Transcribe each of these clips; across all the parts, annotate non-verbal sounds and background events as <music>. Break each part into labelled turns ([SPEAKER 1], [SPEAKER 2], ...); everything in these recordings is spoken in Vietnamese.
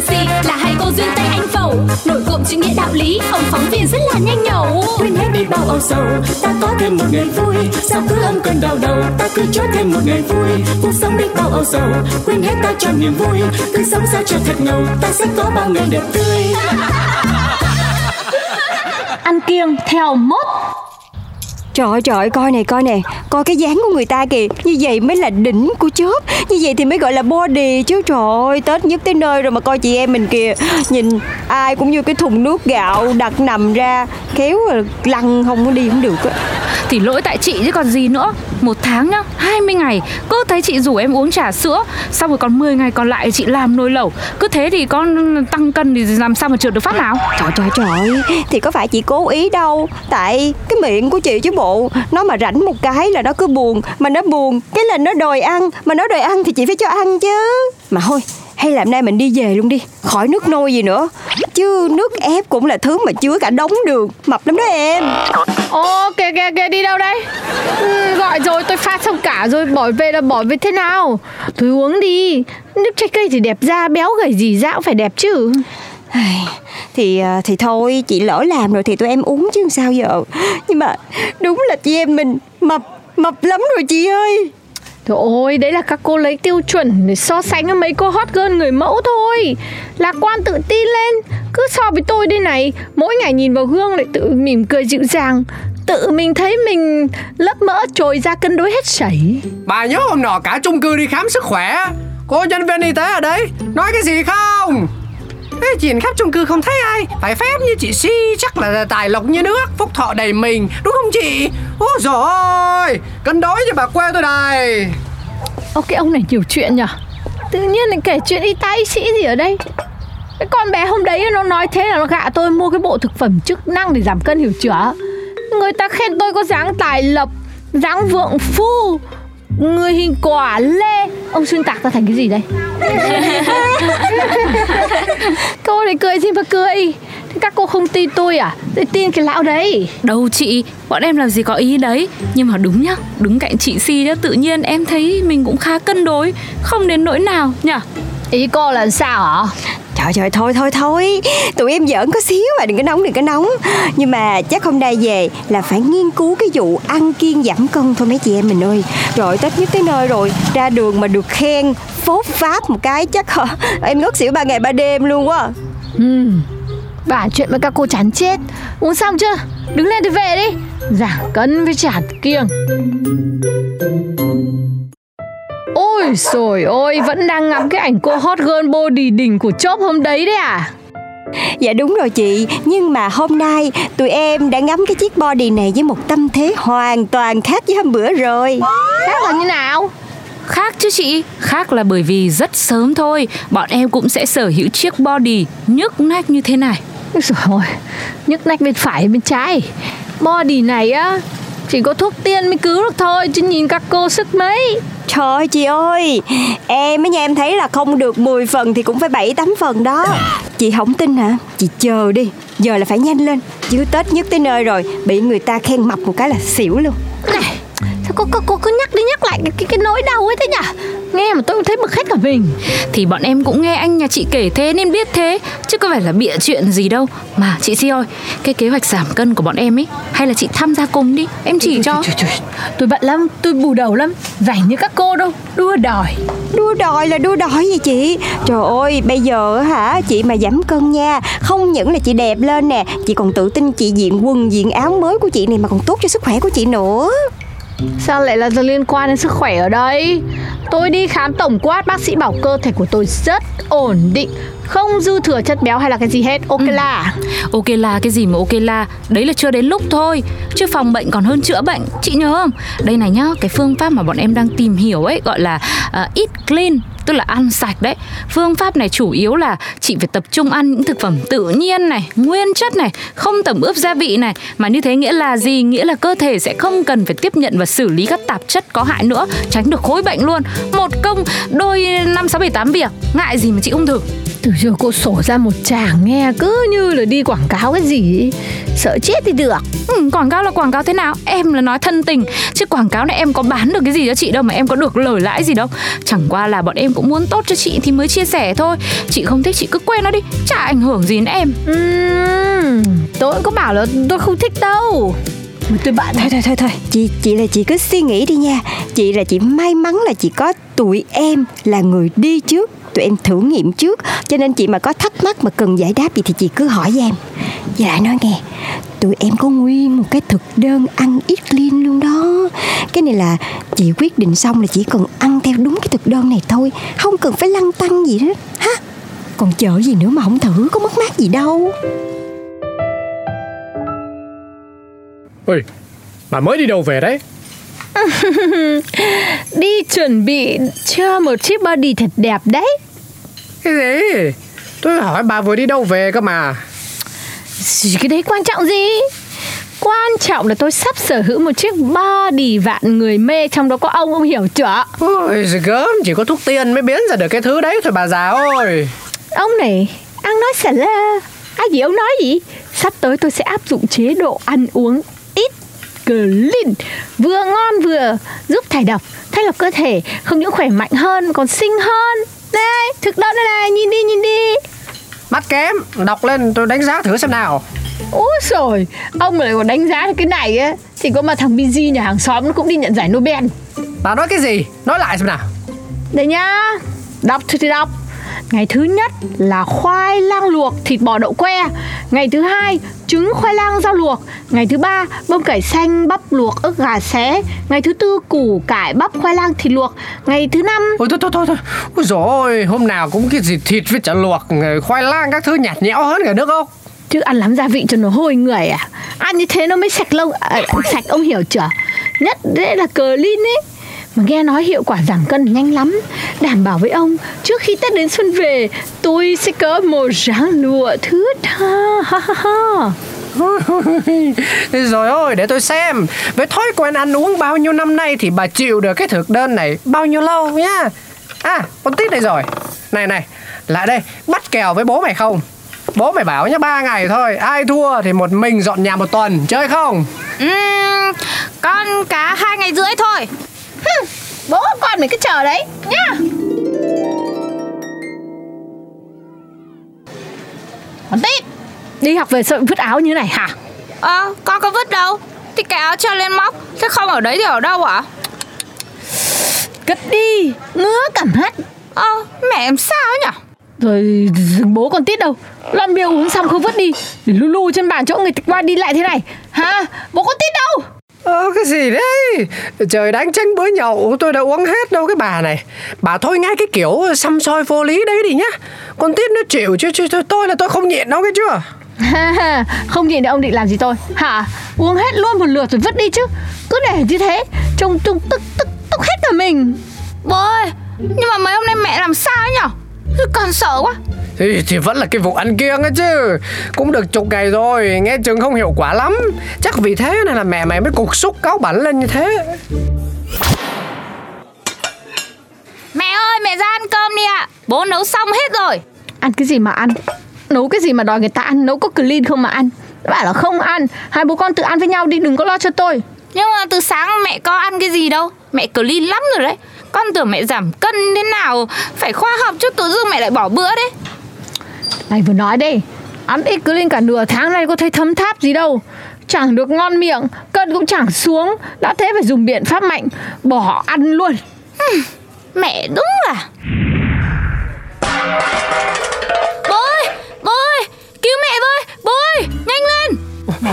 [SPEAKER 1] sân si là hai cô duyên tay anh phẩu. Nổi cộm chữ nghĩa đạo lý, ông phóng viên rất là nhanh nhẩu.
[SPEAKER 2] Quên hết đi bao âu sầu ta có thêm một ngày vui. Sao cứ âm cơn đau đầu ta cứ cho thêm một ngày vui. Cuộc sống đi bao âu sầu quên hết ta cho niềm vui. Cứ sống sao cho thật ngầu ta sẽ có bao ngày đẹp tươi.
[SPEAKER 1] Ăn kiêng theo mốt
[SPEAKER 3] Trời ơi trời ơi, coi nè coi nè Coi cái dáng của người ta kìa. Như vậy mới là đỉnh của chớp. Như vậy thì mới gọi là body chứ. Trời ơi Tết nhất tới nơi rồi mà coi chị em mình kìa. Nhìn ai cũng như cái thùng nước gạo Đặt nằm ra Kéo lăn không có đi không được á.
[SPEAKER 4] Thì lỗi tại chị chứ còn gì nữa. Một tháng nhá, 20 ngày. Cứ thấy chị rủ em uống trà sữa Xong rồi còn 10 ngày còn lại chị làm nồi lẩu. Cứ thế thì con tăng cân thì làm sao mà trượt được phát nào?
[SPEAKER 3] Trời trời trời. Thì có phải chị cố ý đâu. Tại cái miệng của chị chứ bộ Nó mà rảnh một cái là nó cứ buồn. Mà nó buồn Cái là nó đòi ăn. Mà nó đòi ăn thì chị phải cho ăn chứ. Mà thôi hay là hôm nay mình đi về luôn đi. Khỏi nước nôi gì nữa. Chứ nước ép cũng là thứ mà chứa cả đống đường. Mập lắm đó em.
[SPEAKER 5] Ô kìa kìa kìa đi đâu đây? Ừ, Gọi rồi tôi pha xong cả rồi Bỏ về là bỏ về thế nào? Thôi uống đi. Nước trái cây thì đẹp da béo gầy gì da cũng phải đẹp chứ.
[SPEAKER 3] Thì à, thì thôi chị lỡ làm rồi thì tụi em uống chứ sao giờ. Nhưng mà đúng là chị em mình mập mập lắm rồi chị ơi
[SPEAKER 5] Trời ôi đấy là các cô lấy tiêu chuẩn Để so sánh với mấy cô hot girl người mẫu thôi. Lạc quan tự tin lên. Cứ so với tôi đây này, Mỗi ngày nhìn vào gương lại tự mỉm cười dịu dàng. Tự mình thấy mình lớp mỡ trồi ra cân đối hết sảy.
[SPEAKER 6] Bà nhớ hôm nọ cả chung cư đi khám sức khỏe. Cô nhân viên y tế ở đây, Nói cái gì không? Thế nhìn khắp chung cư không thấy ai. Phải phép như chị Si, Chắc là tài lộc như nước, Phúc thọ đầy mình, Đúng không chị? Ôi dồi ôi Cân đối cho bà quê tôi đây
[SPEAKER 5] Ô cái ông này nhiều chuyện nhở Tự nhiên lại kể chuyện y tá y sĩ gì ở đây? Cái con bé hôm đấy nó nói thế là nó gạ tôi mua cái bộ thực phẩm chức năng để giảm cân hiểu chưa? Người ta khen tôi có dáng tài lộc, dáng vượng phu, Người hình quả lê Ông xuyên tạc ra thành cái gì đây? <laughs> Cô này cười gì mà cười? Thế các cô không tin tôi à? Tôi tin cái lão đấy.
[SPEAKER 4] Đâu chị, bọn em làm gì có ý đấy. Nhưng mà đúng nhá, đứng cạnh chị Si nhá Tự nhiên em thấy mình cũng khá cân đối Không đến nỗi nào nhở
[SPEAKER 5] Ý cô là sao hả
[SPEAKER 3] Trời trời, thôi thôi thôi. Tụi em giỡn có xíu mà đừng có nóng, đừng có nóng. Nhưng mà chắc hôm nay về là phải nghiên cứu cái vụ ăn kiêng giảm cân thôi mấy chị em mình ơi. Rồi, Tết nhất tới nơi rồi, Ra đường mà được khen phốt pháp một cái chắc, hả? Em ngất xỉu ba ngày ba đêm luôn quá.
[SPEAKER 5] Ừ Bà chuyện với các cô chán chết. Uống xong chưa? Đứng lên thì về đi. Giảm cân với chả kiêng. Ôi rồi ôi Vẫn đang ngắm cái ảnh cô hot girl body đỉnh của chốt hôm đấy đấy à?
[SPEAKER 3] Dạ đúng rồi chị Nhưng mà hôm nay tụi em đã ngắm cái chiếc body này với một tâm thế hoàn toàn khác với hôm bữa rồi.
[SPEAKER 5] Khác là như nào?
[SPEAKER 4] Khác chứ chị, khác là bởi vì rất sớm thôi Bọn em cũng sẽ sở hữu chiếc body nhức nách như thế này.
[SPEAKER 5] Dồi ôi Nhức nách bên phải bên trái. Body này á Chỉ có thuốc tiên mới cứu được thôi Chứ nhìn các cô sức mấy
[SPEAKER 3] Trời ơi chị ơi Em ấy nha em thấy là không được 10 phần Thì cũng phải 7-8 phần đó. Chị không tin hả? Chị chờ đi Giờ là phải nhanh lên. Chứ Tết nhất tới nơi rồi Bị người ta khen mập một cái là xỉu luôn.
[SPEAKER 5] Này Sao cô, cô, cô cứ nhắc đi nhắc lại cái, cái, cái nỗi đau ấy thế nhỉ Nghe mà tôi cũng thấy bực hết cả mình.
[SPEAKER 4] Thì bọn em cũng nghe anh nhà chị kể thế nên biết thế Chứ có phải là bịa chuyện gì đâu. Mà chị Si ơi Cái kế hoạch giảm cân của bọn em ấy Hay là chị tham gia cùng đi Em chỉ cho.
[SPEAKER 5] trời, trời. Tôi bận lắm, tôi bù đầu lắm Rảnh như các cô đâu, đua đòi.
[SPEAKER 3] Đua đòi là đua đòi gì chị? Trời ơi bây giờ hả Chị mà giảm cân nha Không những là chị đẹp lên nè Chị còn tự tin chị diện quần diện áo mới của chị này Mà còn tốt cho sức khỏe của chị nữa
[SPEAKER 5] Sao lại là liên quan đến sức khỏe ở đây? Tôi đi khám tổng quát Bác sĩ bảo cơ thể của tôi rất ổn định. Không dư thừa chất béo hay là cái gì hết. Ok là.
[SPEAKER 4] Ok là cái gì mà ok là? Đấy là chưa đến lúc thôi. Chứ phòng bệnh còn hơn chữa bệnh. Chị nhớ không? Đây này nhá Cái phương pháp mà bọn em đang tìm hiểu ấy Gọi là uh, eat clean tức là ăn sạch đấy. Phương pháp này chủ yếu là chị phải tập trung ăn những thực phẩm tự nhiên này, nguyên chất này, không tẩm ướp gia vị này. Mà như thế nghĩa là gì? Nghĩa là cơ thể sẽ không cần phải tiếp nhận và xử lý các tạp chất có hại nữa, tránh được khối bệnh luôn. Một công, đôi năm sáu bảy tám việc, ngại gì mà chị ung thư?
[SPEAKER 5] Từ giờ cô sổ ra một chàng nghe cứ như là đi quảng cáo cái gì ấy. Sợ chết thì được.
[SPEAKER 4] Ừ, quảng cáo là quảng cáo thế nào? Em là nói thân tình. Chứ quảng cáo này em có bán được cái gì cho chị đâu mà em có được lời lãi gì đâu. Chẳng qua là bọn em cũng muốn tốt cho chị thì mới chia sẻ thôi. Chị không thích chị cứ quên nó đi. Chả ảnh hưởng gì đến em.
[SPEAKER 5] Uhm, Tôi cũng có bảo là tôi không thích đâu. Mà tôi bạn
[SPEAKER 3] Thôi thôi thôi thôi. Chị chị là chị cứ suy nghĩ đi nha. Chị là chị may mắn là chị có tụi em là người đi trước Tụi em thử nghiệm trước. Cho nên chị mà có thắc mắc mà cần giải đáp gì thì chị cứ hỏi em. Với lại nói nghe Tụi em có nguyên một cái thực đơn ăn ít liên luôn đó. Cái này là chị quyết định xong là chỉ cần ăn theo đúng cái thực đơn này thôi. Không cần phải lăn tăng gì hết. Ha? Còn chờ gì nữa mà không thử có mất mát gì đâu.
[SPEAKER 6] Ôi, bà mới đi đâu về đấy? <laughs>
[SPEAKER 5] Đi chuẩn bị cho một chiếc body thật đẹp đấy
[SPEAKER 6] Cái gì? Tôi hỏi bà vừa đi đâu về cơ mà.
[SPEAKER 5] Cái đấy quan trọng gì? Quan trọng là tôi sắp sở hữu một chiếc body vạn người mê Trong đó có ông, ông hiểu chưa?
[SPEAKER 6] Ôi gớm, chỉ có thuốc tiên mới biến ra được cái thứ đấy thôi bà già ơi.
[SPEAKER 5] Ông này, ăn nói xả la Ai gì ông nói gì? Sắp tới tôi sẽ áp dụng chế độ ăn uống ít clean. Vừa ngon vừa giúp thải độc Thay lọc cơ thể Không những khỏe mạnh hơn còn xinh hơn Đây, thực đơn đây này, nhìn đi, nhìn đi.
[SPEAKER 6] Mắt kém, đọc lên tôi đánh giá thử xem nào.
[SPEAKER 5] Úi rồi, ông lại còn đánh giá được cái này á. Thì có mà thằng Binz nhà hàng xóm nó cũng đi nhận giải Nobel.
[SPEAKER 6] Bà nói cái gì? Nói lại xem nào.
[SPEAKER 5] Đây nhá, đọc thì đọc Ngày thứ nhất là khoai lang luộc thịt bò đậu que. Ngày thứ hai trứng khoai lang rau luộc. Ngày thứ ba bông cải xanh bắp luộc ức gà xé. Ngày thứ tư củ cải bắp khoai lang thịt luộc. Ngày thứ năm
[SPEAKER 6] Ôi thôi thôi thôi thôi. Ôi dồi ôi, hôm nào cũng cái gì thịt với chả luộc Khoai lang các thứ nhạt nhẽo hơn cả nước không?
[SPEAKER 5] Chứ ăn lắm gia vị cho nó hôi người à? Ăn như thế nó mới sạch lâu à, Sạch ông hiểu chưa? Nhất đấy là cờ lin ấy mà nghe nói hiệu quả giảm cân nhanh lắm. Đảm bảo với ông Trước khi Tết đến xuân về Tôi sẽ có một dáng lụa thứ tha ha ha ha. <laughs>
[SPEAKER 6] Rồi ôi, để tôi xem. Với thói quen ăn uống bao nhiêu năm nay Thì bà chịu được cái thực đơn này bao nhiêu lâu nhá? À, con tít này rồi. Này này, lại đây. Bắt kèo với bố mày không? Bố mày bảo nhá ba ngày thôi. Ai thua thì một mình dọn nhà một tuần Chơi không?
[SPEAKER 4] Uhm, con cá hai ngày rưỡi thôi
[SPEAKER 5] Bố con mày cứ chờ đấy nhá. Con tít. Đi học về sợ vứt áo như này hả?
[SPEAKER 4] Ờ, con có vứt đâu. Thì cái áo treo lên móc Thế không ở đấy thì ở đâu ạ?
[SPEAKER 5] Cất đi. Ngứa cả mắt.
[SPEAKER 4] Ờ, mẹ em sao nhỉ
[SPEAKER 5] Rồi bố con tít đâu? Làm bia uống xong không vứt đi. Để lu lu trên bàn chỗ người qua đi lại thế này. Hả? Bố con tít
[SPEAKER 6] Ờ cái gì đấy? Trời đánh tranh bới nhậu Tôi đã uống hết đâu cái bà này. Bà thôi ngay cái kiểu xăm soi vô lý đấy đi nhá. Con tít nó chịu chứ, chứ tôi là tôi không nhịn đâu cái chưa? <laughs>
[SPEAKER 5] Không nhìn thì ông định làm gì tôi? Hả? Uống hết luôn một lượt rồi vứt đi chứ. Cứ để như thế Trông trông tức tức tức hết cả mình.
[SPEAKER 4] Bố ơi Nhưng mà mấy hôm nay mẹ làm sao nhỉ Con sợ quá.
[SPEAKER 6] Thì, thì vẫn là cái vụ ăn kiêng ấy chứ. Cũng được chục ngày rồi Nghe chừng không hiệu quả lắm. Chắc vì thế nên là mẹ mày mới cục xúc cáo bẩn lên như thế.
[SPEAKER 4] Mẹ ơi mẹ ra ăn cơm đi ạ. Bố nấu xong hết rồi.
[SPEAKER 5] Ăn cái gì mà ăn? Nấu cái gì mà đòi người ta ăn? Nấu có clean không mà ăn? Bảo là không ăn. Hai bố con tự ăn với nhau đi đừng có lo cho tôi.
[SPEAKER 4] Nhưng mà từ sáng mẹ có ăn cái gì đâu. Mẹ clean lắm rồi đấy Con tưởng mẹ giảm cân thế nào Phải khoa học chút tự dưng mẹ lại bỏ bữa đấy
[SPEAKER 5] Này vừa nói đây Ăn ít clean cả nửa tháng này có thấy thấm tháp gì đâu Chẳng được ngon miệng Cân cũng chẳng xuống Đã thế phải dùng biện pháp mạnh Bỏ ăn luôn
[SPEAKER 4] Mẹ đúng là Bố ơi Bố ơi Cứu mẹ với Bố ơi Nhanh lên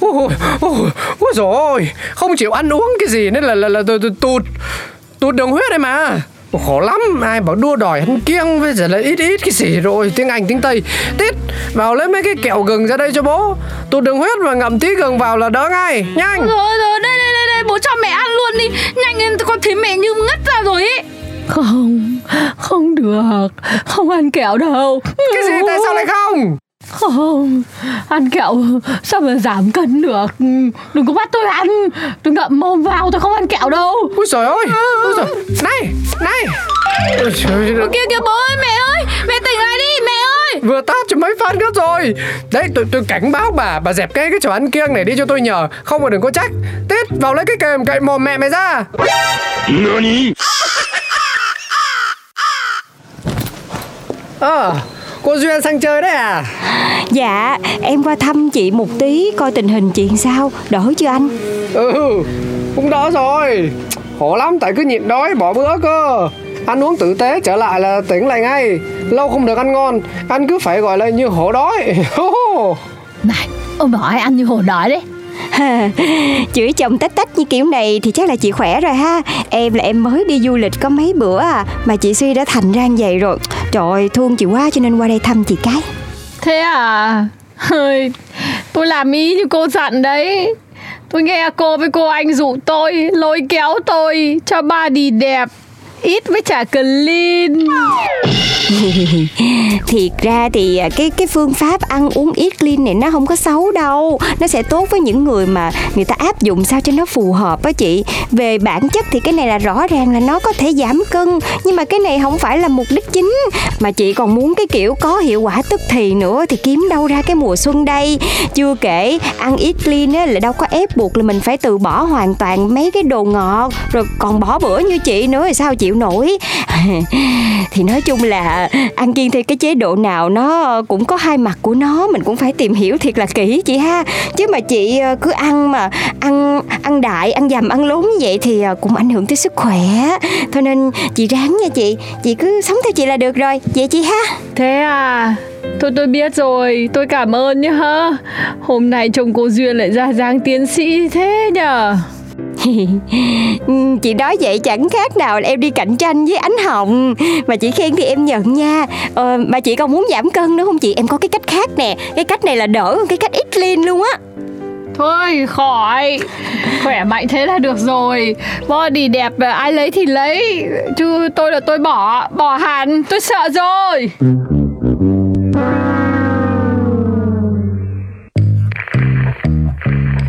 [SPEAKER 6] Ôi, ôi, ôi dồi ôi Không chịu ăn uống cái gì nên là, là, là, là, là tụt Tụt đường huyết đây mà. Khổ lắm. Ai bảo đua đòi ăn kiêng Bây giờ là ít ít cái gì rồi Tiếng Anh tiếng Tây. Tít Vào lấy mấy cái kẹo gừng ra đây cho bố. Tụt đường huyết và ngậm tí gừng vào là đỡ ngay. Nhanh.
[SPEAKER 4] Rồi rồi đây đây đây, đây. Bố cho mẹ ăn luôn đi. Nhanh lên con thấy mẹ như ngất ra rồi ấy
[SPEAKER 5] Không, không được. Không ăn kẹo đâu.
[SPEAKER 6] Cái gì tại sao lại không
[SPEAKER 5] Không, ăn kẹo sao mà giảm cân được? Đừng có bắt tôi ăn. Đừng ngậm mồm vào, tôi không ăn kẹo đâu.
[SPEAKER 6] Ôi trời ơi Ôi trời Này Này. Ôi trời ơi.
[SPEAKER 4] Kìa kìa bố ơi mẹ ơi. Mẹ tỉnh lại đi mẹ ơi.
[SPEAKER 6] Vừa tát cho mấy phát nữa rồi. Đấy tôi, tôi cảnh báo bà Bà dẹp cái cái chỗ ăn kiêng này đi cho tôi nhờ. Không mà đừng có trách. Tít vào lấy cái kềm cậy mồm mẹ mày ra. Ờ Cô Duyên sang chơi đấy à?
[SPEAKER 3] Dạ em qua thăm chị một tí Coi tình hình chuyện sao. Đỡ chưa anh?
[SPEAKER 6] Ừ Cũng đỡ rồi. Khổ lắm tại cứ nhịn đói bỏ bữa cơ. Ăn uống tử tế trở lại là tỉnh lại ngay. Lâu không được ăn ngon Ăn cứ phải gọi là như hổ đói. <laughs>
[SPEAKER 5] Này, ông ai ăn như hổ đói đấy. <laughs>
[SPEAKER 3] Chửi chồng tách tách như kiểu này Thì chắc là chị khỏe rồi ha. Em là em mới đi du lịch có mấy bữa à Mà chị Suy đã thành ra như vậy rồi Trời ơi, thương chị quá cho nên qua đây thăm chị cái.
[SPEAKER 5] Thế à? <laughs> Hơi, Tôi làm ý như cô dặn đấy. Tôi nghe cô với cô anh dụ tôi Lôi kéo tôi Cho ba đi đẹp. Ít với chả clean. <laughs>
[SPEAKER 3] Thiệt ra thì à, cái cái phương pháp ăn uống ít clean này nó không có xấu đâu. Nó sẽ tốt với những người mà người ta áp dụng sao cho nó phù hợp á chị. Về bản chất thì cái này là rõ ràng là nó có thể giảm cân, Nhưng mà cái này không phải là mục đích chính. Mà chị còn muốn cái kiểu có hiệu quả tức thì nữa Thì kiếm đâu ra cái mùa xuân đây. Chưa kể, ăn ít clean á là đâu có ép buộc là mình phải từ bỏ hoàn toàn mấy cái đồ ngọt, Rồi còn bỏ bữa như chị nữa thì sao chị? Chịu nổi. <laughs> Thì nói chung là ăn kiêng theo cái chế độ nào nó cũng có hai mặt của nó, mình cũng phải tìm hiểu thiệt là kỹ chị ha. Chứ mà chị ờ, cứ ăn mà ăn ăn đại, ăn dầm, ăn lốn như vậy thì ờ, cũng ảnh hưởng tới sức khỏe. Thôi nên chị ráng nha chị chị cứ sống theo chị là được rồi. Vậy chị ha.
[SPEAKER 5] Thế à? Thôi tôi biết rồi, Tôi cảm ơn nhá. Hôm nay chồng cô Duyên lại ra dáng tiến sĩ thế
[SPEAKER 3] nhở <laughs> chị nói vậy chẳng khác nào là em đi cạnh tranh với ánh hồng. Mà chị khen thì em nhận nha. Ờ, mà chị còn muốn giảm cân nữa không chị? Em có cái cách khác nè. Cái cách này là đỡ hơn cái cách ít lean luôn á.
[SPEAKER 5] Thôi khỏi. Khỏe mạnh thế là được rồi. Body đẹp ai lấy thì lấy. Chứ tôi là tôi bỏ Bỏ hẳn. Tôi sợ rồi.